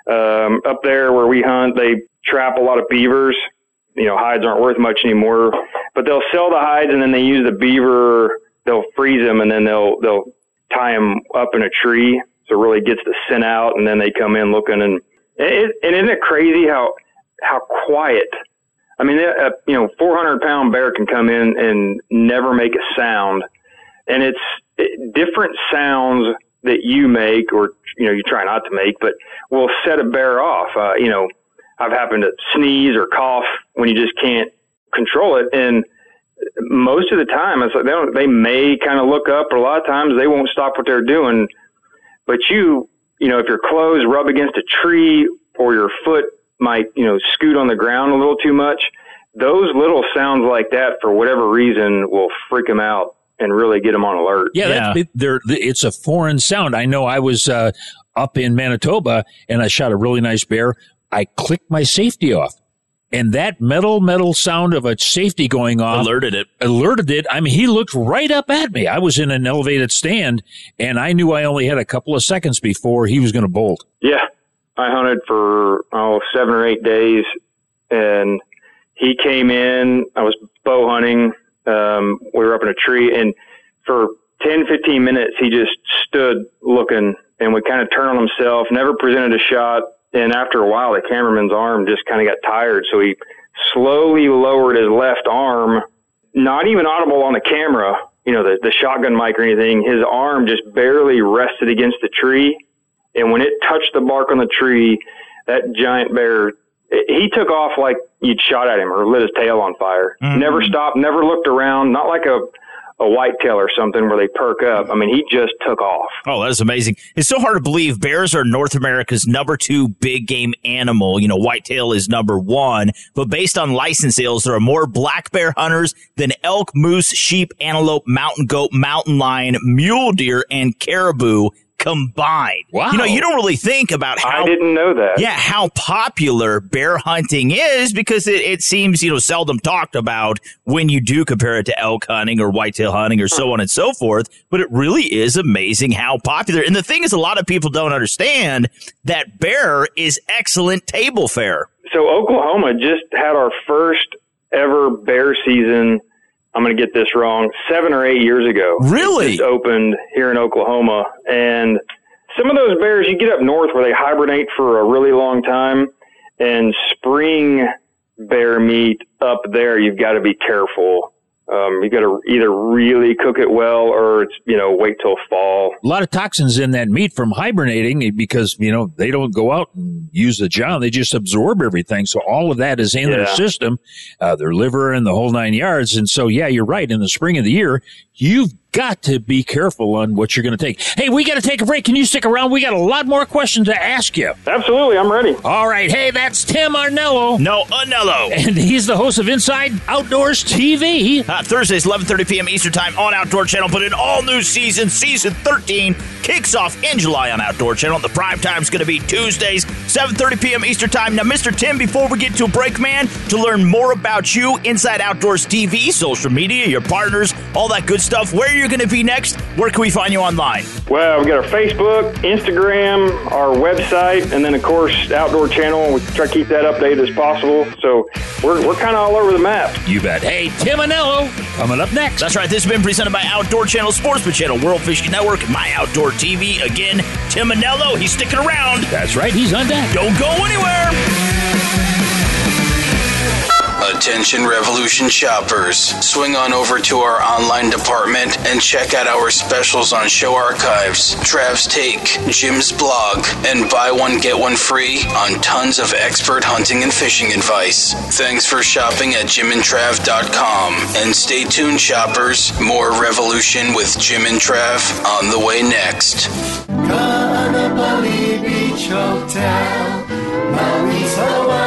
Um, up there where we hunt, they trap a lot of beavers. You know, hides aren't worth much anymore, but they'll sell the hides and then they use the beaver they'll freeze them and then they'll they'll tie them up in a tree so it really gets the scent out, and then they come in looking and and isn't it crazy how how quiet? I mean, a, you know, 400 pound bear can come in and never make a sound, and it's it, different sounds that you make or you know you try not to make, but will set a bear off. Uh, you know, I've happened to sneeze or cough when you just can't control it, and most of the time it's like they don't. They may kind of look up, but a lot of times they won't stop what they're doing. But you, you know, if your clothes rub against a tree or your foot might, you know, scoot on the ground a little too much, those little sounds like that, for whatever reason, will freak them out and really get them on alert. Yeah, yeah. It, they're, it's a foreign sound. I know I was uh, up in Manitoba and I shot a really nice bear. I clicked my safety off. And that metal, metal sound of a safety going off alerted it. Alerted it. I mean, he looked right up at me. I was in an elevated stand and I knew I only had a couple of seconds before he was going to bolt. Yeah. I hunted for, oh, seven or eight days and he came in. I was bow hunting. Um, we were up in a tree and for 10, 15 minutes, he just stood looking and would kind of turn on himself, never presented a shot. And after a while, the cameraman's arm just kind of got tired. So he slowly lowered his left arm, not even audible on the camera, you know, the, the shotgun mic or anything. His arm just barely rested against the tree. And when it touched the bark on the tree, that giant bear, he took off like you'd shot at him or lit his tail on fire. Mm-hmm. Never stopped, never looked around, not like a a whitetail or something where they perk up. I mean, he just took off. Oh, that is amazing. It's so hard to believe. Bears are North America's number two big game animal. You know, whitetail is number one, but based on license sales, there are more black bear hunters than elk, moose, sheep, antelope, mountain goat, mountain lion, mule deer, and caribou combined. Wow. You know, you don't really think about how. I didn't know that. Yeah, how popular bear hunting is because it, it seems, you know, seldom talked about when you do compare it to elk hunting or whitetail hunting or so on and so forth. But it really is amazing how popular. And the thing is, a lot of people don't understand that bear is excellent table fare. So Oklahoma just had our first ever bear season I'm going to get this wrong, seven or eight years ago. Really? It opened here in Oklahoma. And some of those bears, you get up north where they hibernate for a really long time, and spring bear meat up there, you've got to be careful um, you got to either really cook it well or it's, you know, wait till fall. A lot of toxins in that meat from hibernating because, you know, they don't go out and use the job. They just absorb everything. So all of that is in yeah. their system, uh, their liver and the whole nine yards. And so, yeah, you're right. In the spring of the year, you've got to be careful on what you're going to take. Hey, we got to take a break. Can you stick around? We got a lot more questions to ask you. Absolutely, I'm ready. All right. Hey, that's Tim Arnello. No, Anello. And he's the host of Inside Outdoors TV. Uh, Thursdays, 11.30 p.m. Eastern Time on Outdoor Channel. But an all-new season, season 13, kicks off in July on Outdoor Channel. The prime time is going to be Tuesdays, 7.30 p.m. Eastern Time. Now, Mr. Tim, before we get to a break, man, to learn more about you, Inside Outdoors TV, social media, your partners, all that good stuff, where you're going to be next, where can we find you online? Well, we've got our Facebook, Instagram, our website, and then, of course, Outdoor Channel. We try to keep that updated as possible. So we're, we're kind of all over the map. You bet. Hey, Tim Anello, coming up next. That's right. This has been presented by Outdoor Channel, Sportsman Channel, World Fishing Network, My Outdoor TV. Again, Tim Anello, he's sticking around. That's right. He's on deck. Don't go anywhere. Attention Revolution shoppers. Swing on over to our online department and check out our specials on show archives, Trav's Take, Jim's blog, and buy one get one free on tons of expert hunting and fishing advice. Thanks for shopping at jimandtrav.com. And stay tuned, shoppers. More Revolution with Jim and Trav on the way next. Beach Hotel, Hawaiian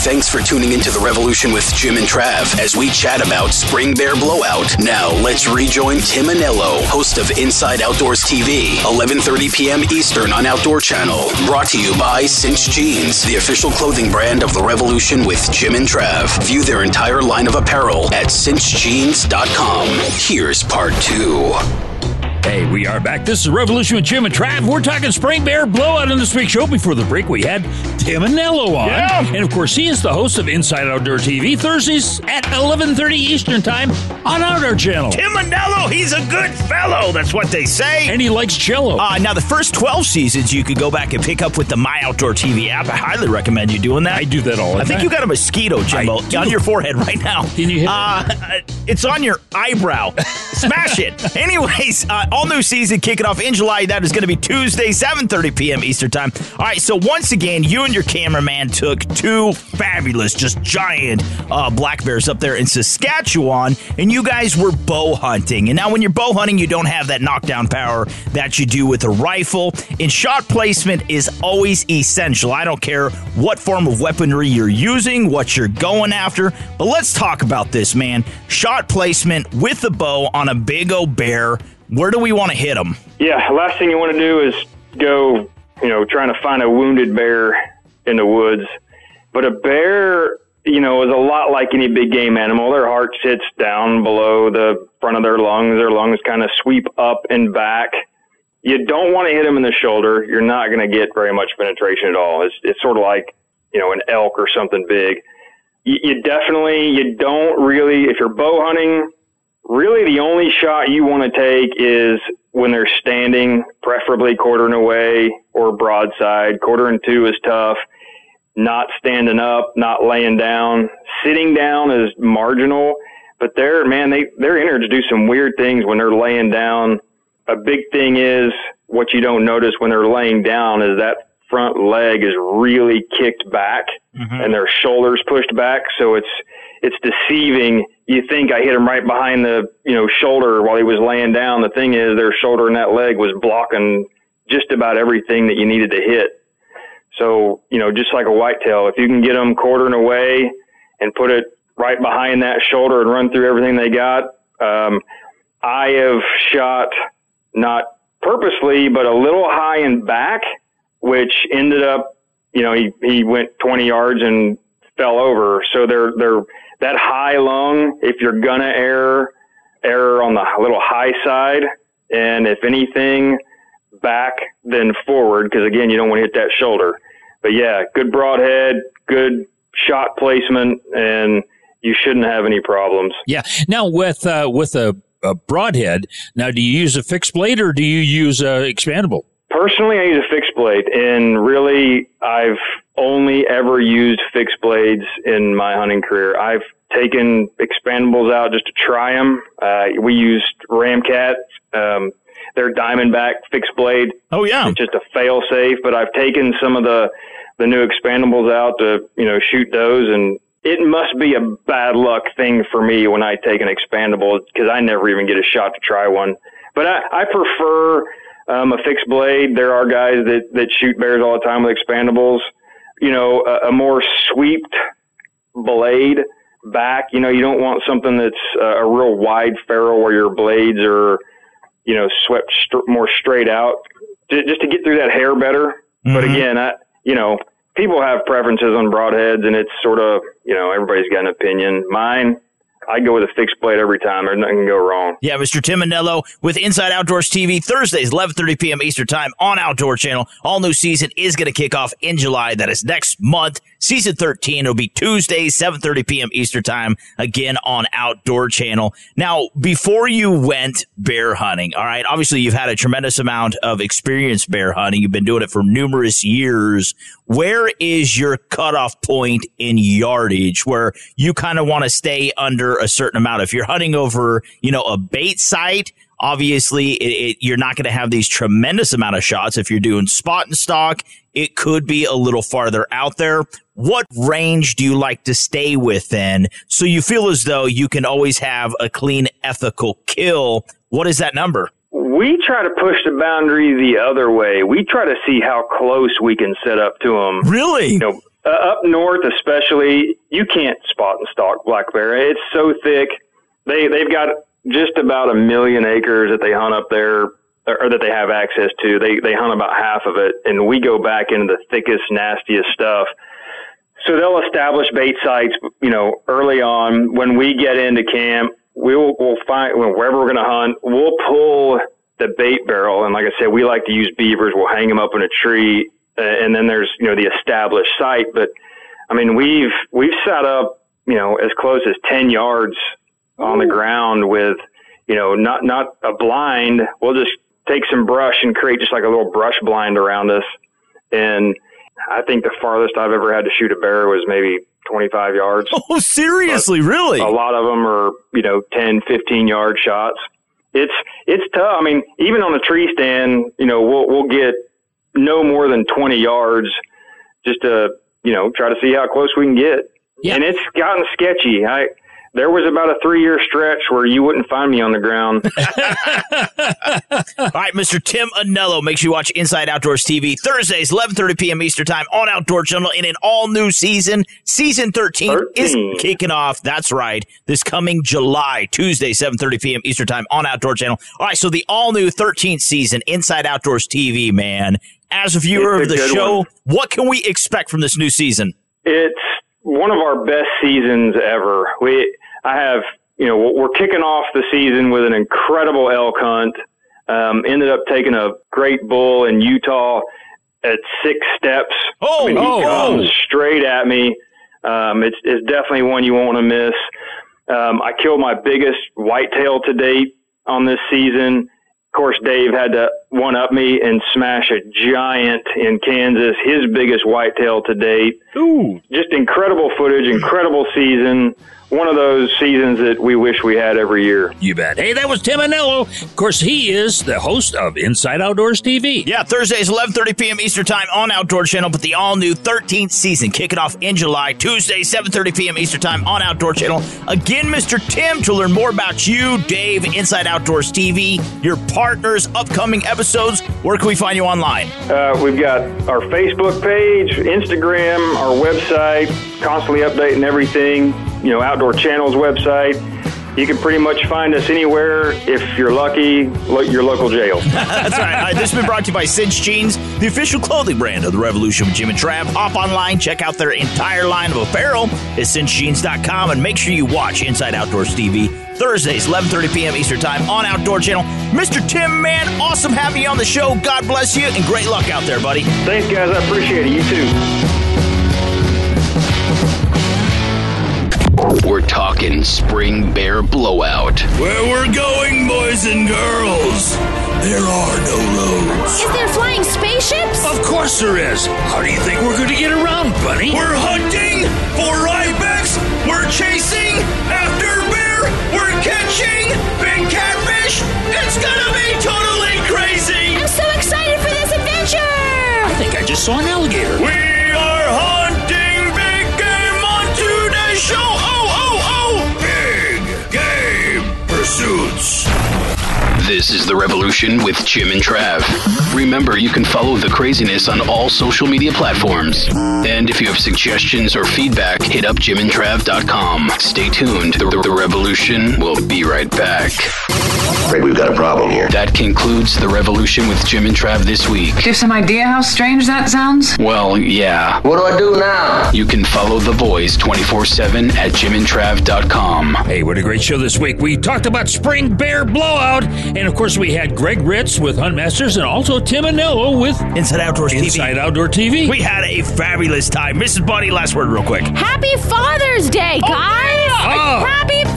Thanks for tuning into the Revolution with Jim and Trav as we chat about Spring Bear Blowout. Now let's rejoin Tim Anello, host of Inside Outdoors TV, 11:30 p.m. Eastern on Outdoor Channel. Brought to you by Cinch Jeans, the official clothing brand of the Revolution with Jim and Trav. View their entire line of apparel at cinchjeans.com. Here's part two. Hey, we are back. This is Revolution with Jim and Trav. We're talking Spring Bear Blowout in this week's show. Before the break, we had Tim Anello on. Yeah. And of course, he is the host of Inside Outdoor TV, Thursdays at 11.30 Eastern Time on Outdoor Channel. Tim Anello, he's a good fellow. That's what they say. And he likes cello. Uh, now, the first 12 seasons you could go back and pick up with the My Outdoor TV app. I highly recommend you doing that. I do that all the time. I think you got a mosquito, Jimbo, on your forehead right now. Can you hit uh, It's on your eyebrow. Smash it. [laughs] Anyways, uh, all new season kicking off in July. That is going to be Tuesday, 7.30 p.m. Eastern Time. All right, so once again, you and your cameraman took two fabulous, just giant uh, black bears up there in Saskatchewan, and you guys were bow hunting. And now when you're bow hunting, you don't have that knockdown power that you do with a rifle. And shot placement is always essential. I don't care what form of weaponry you're using, what you're going after, but let's talk about this, man. Shot placement with the bow on a big old bear. Where do we want to hit them? Yeah, last thing you want to do is go, you know, trying to find a wounded bear in the woods. But a bear, you know, is a lot like any big game animal. Their heart sits down below the front of their lungs. Their lungs kind of sweep up and back. You don't want to hit them in the shoulder. You're not going to get very much penetration at all. It's, it's sort of like, you know, an elk or something big. You, you definitely, you don't really, if you're bow hunting, really the only shot you want to take is when they're standing, preferably quartering away or broadside. Quartering to is tough. Not standing up, not laying down. Sitting down is marginal, but they're, man, they, their innards do some weird things when they're laying down. A big thing is what you don't notice when they're laying down is that front leg is really kicked back mm-hmm. and their shoulders pushed back. So it's, it's deceiving. You think I hit him right behind the, you know, shoulder while he was laying down. The thing is their shoulder and that leg was blocking just about everything that you needed to hit. So, you know, just like a whitetail, if you can get them quartering away and put it right behind that shoulder and run through everything they got, um, I have shot not purposely, but a little high and back, which ended up, you know, he, he went 20 yards and fell over. So they're, they're that high lung. If you're gonna err, err on the little high side. And if anything, back then forward. Cause again, you don't want to hit that shoulder, but yeah, good broadhead, good shot placement, and you shouldn't have any problems. Yeah. Now with uh, with a, a broadhead, now do you use a fixed blade or do you use a expandable? Personally, I use a fixed blade, and really, I've only ever used fixed blades in my hunting career. I've taken expandables out just to try them. Uh, we used Ramcat, um, their Diamondback fixed blade. Oh yeah, it's just a fail safe. But I've taken some of the the new expandables out to you know shoot those, and it must be a bad luck thing for me when I take an expandable because I never even get a shot to try one. But I, I prefer um, a fixed blade. There are guys that, that shoot bears all the time with expandables. You know, a, a more sweeped blade back. You know, you don't want something that's uh, a real wide ferrule where your blades are, you know, swept str- more straight out, J- just to get through that hair better. But Mhm. again, I, you know, people have preferences on broadheads, and it's sort of, you know, everybody's got an opinion. Mine, I go with a fixed blade every time. There's nothing can go wrong. Yeah, Mr. Tim Anello with Inside Outdoors TV Thursdays, 11:30 p.m. Eastern Time on Outdoor Channel. All new season is going to kick off in July. That is next month. Season 13 will be Tuesdays, 7:30 p.m. Eastern Time again on Outdoor Channel. Now, before you went bear hunting, all right, obviously you've had a tremendous amount of experience bear hunting. You've been doing it for numerous years. Where is your cutoff point in yardage where you kind of want to stay under a certain amount? If you're hunting over, you know, a bait site, Obviously, it, it, you're not going to have these tremendous amount of shots. If you're doing spot and stock, it could be a little farther out there. What range do you like to stay within so you feel as though you can always have a clean, ethical kill? What is that number? We try to push the boundary the other way. We try to see how close we can set up to them. Really? You know, uh, up north especially, you can't spot and stalk black bear. It's so thick. They they've got just about a million acres that they hunt up there or that they have access to. They they hunt about half of it, and we go back into the thickest, nastiest stuff. So they'll establish bait sites, you know, early on. When we get into camp, we'll we'll find wherever we're going to hunt. We'll pull the bait barrel, and like I said, we like to use beavers. We'll hang them up in a tree, Uh, and then there's you know the established site. But I mean, we've we've set up you know as close as ten yards on the ground with you know not not a blind. We'll just take some brush and create just like a little brush blind around us, and I think the farthest I've ever had to shoot a bear was maybe 25 yards. [laughs] Oh, seriously, But really? A lot of them are, you know, 10, 15 yard shots. It's, it's tough. I mean, even on the tree stand, you know, we'll, we'll get no more than 20 yards just to, you know, try to see how close we can get. And it's gotten sketchy. I, there was about a three year stretch where you wouldn't find me on the ground. [laughs] All right, Mr. Tim Anello makes you watch Inside Outdoors TV Thursdays, 11:30 p.m. Eastern Time on Outdoor Channel in an all new season. Season 13, is kicking off. That's right, this coming July, Tuesday, 7:30 p.m. Eastern Time on Outdoor Channel. All right, so the all new 13th season Inside Outdoors TV, man. As a viewer It's of a the show, one. what can we expect from this new season? It's one of our best seasons ever. We, I have, you know, we're kicking off the season with an incredible elk hunt. Um, ended up taking a great bull in Utah at six steps. Oh, I mean, he oh, comes oh. straight at me. Um, it's, it's definitely one you won't want to miss. Um, I killed my biggest whitetail to date on this season. Of course, Dave had to one up me and smash a giant in Kansas, his biggest whitetail to date. Ooh. Just incredible footage, incredible season. One of those seasons that we wish we had every year. You bet. Hey, that was Tim Anello. Of course, he is the host of Inside Outdoors TV. Yeah, Thursdays, 11.30 p.m. Eastern Time on Outdoor Channel, but the all-new 13th season kicking off in July, Tuesday, 7.30 p.m. Eastern Time on Outdoor Channel. Again, Mr. Tim, to learn more about you, Dave, Inside Outdoors TV, your partners, upcoming episodes, where can we find you online? Uh, we've got our Facebook page, Instagram, our website, constantly updating everything. You know, Outdoor Channel's website. You can pretty much find us anywhere. If you're lucky, lo- your local jail. [laughs] That's right. All right. This has been brought to you by Cinch Jeans, the official clothing brand of the Revolution with Jim and Trav. Hop online, check out their entire line of apparel at cinchjeans.com, and make sure you watch Inside Outdoors TV Thursdays, 11:30 p.m. Eastern Time on Outdoor Channel. Mr. Tim, man, awesome having you on the show. God bless you, and great luck out there, buddy. Thanks, guys. I appreciate it. You too. We're talking spring bear blowout. Where we're going, boys and girls, there are no roads. Is there flying spaceships? Of course there is. How do you think we're going to get around, Bunny? We're hunting for ibex. We're chasing after bear. We're catching big catfish. It's gonna be totally crazy. I'm so excited for this adventure! I think I just saw an alligator. We are hunting This is The Revolution with Jim and Trav. Remember, you can follow the craziness on all social media platforms. And if you have suggestions or feedback, hit up jimandtrav.com. Stay tuned. The, the Revolution will be right back. Afraid we've got a problem here. That concludes The Revolution with Jim and Trav this week. Do you have some idea how strange that sounds? Well, yeah. What do I do now? You can follow the boys 24 7 at jimandtrav.com. Hey, what a great show this week. We talked about Spring Bear Blowout. And of course, we had Greg Ritz with Hunt Masters and also Tim Anello with Inside Outdoors TV. Inside Outdoor TV. We had a fabulous time. Mrs. Bunny, last word, real quick. Happy Father's Day, oh, guys! Oh. Happy Father's Day!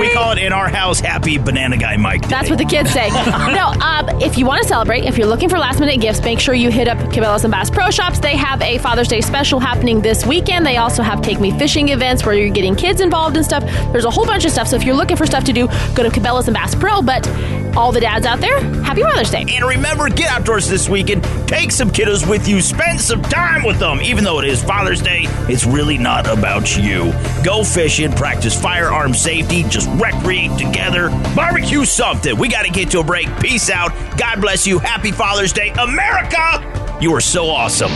We call it in our house happy banana guy Mike. Day. That's what the kids say. [laughs] no, um, if you want to celebrate, if you're looking for last minute gifts, make sure you hit up Cabela's and Bass Pro Shops. They have a Father's Day special happening this weekend. They also have Take Me Fishing events where you're getting kids involved and stuff. There's a whole bunch of stuff. So if you're looking for stuff to do, go to Cabela's and Bass Pro. But all the dads out there, happy Mother's Day. And remember, get outdoors this weekend. Take some kiddos with you. Spend some time with them. Even though it is Father's Day, it's really not about you. Go fishing, practice firearm safety, recreate together, barbecue something. We got to get to a break. Peace out. God bless you. Happy Father's Day. America, you are so awesome.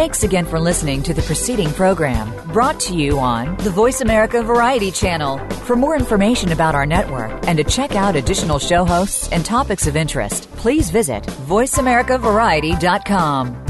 Thanks again for listening to the preceding program brought to you on the Voice America Variety Channel. For more information about our network and to check out additional show hosts and topics of interest, please visit VoiceAmericaVariety.com.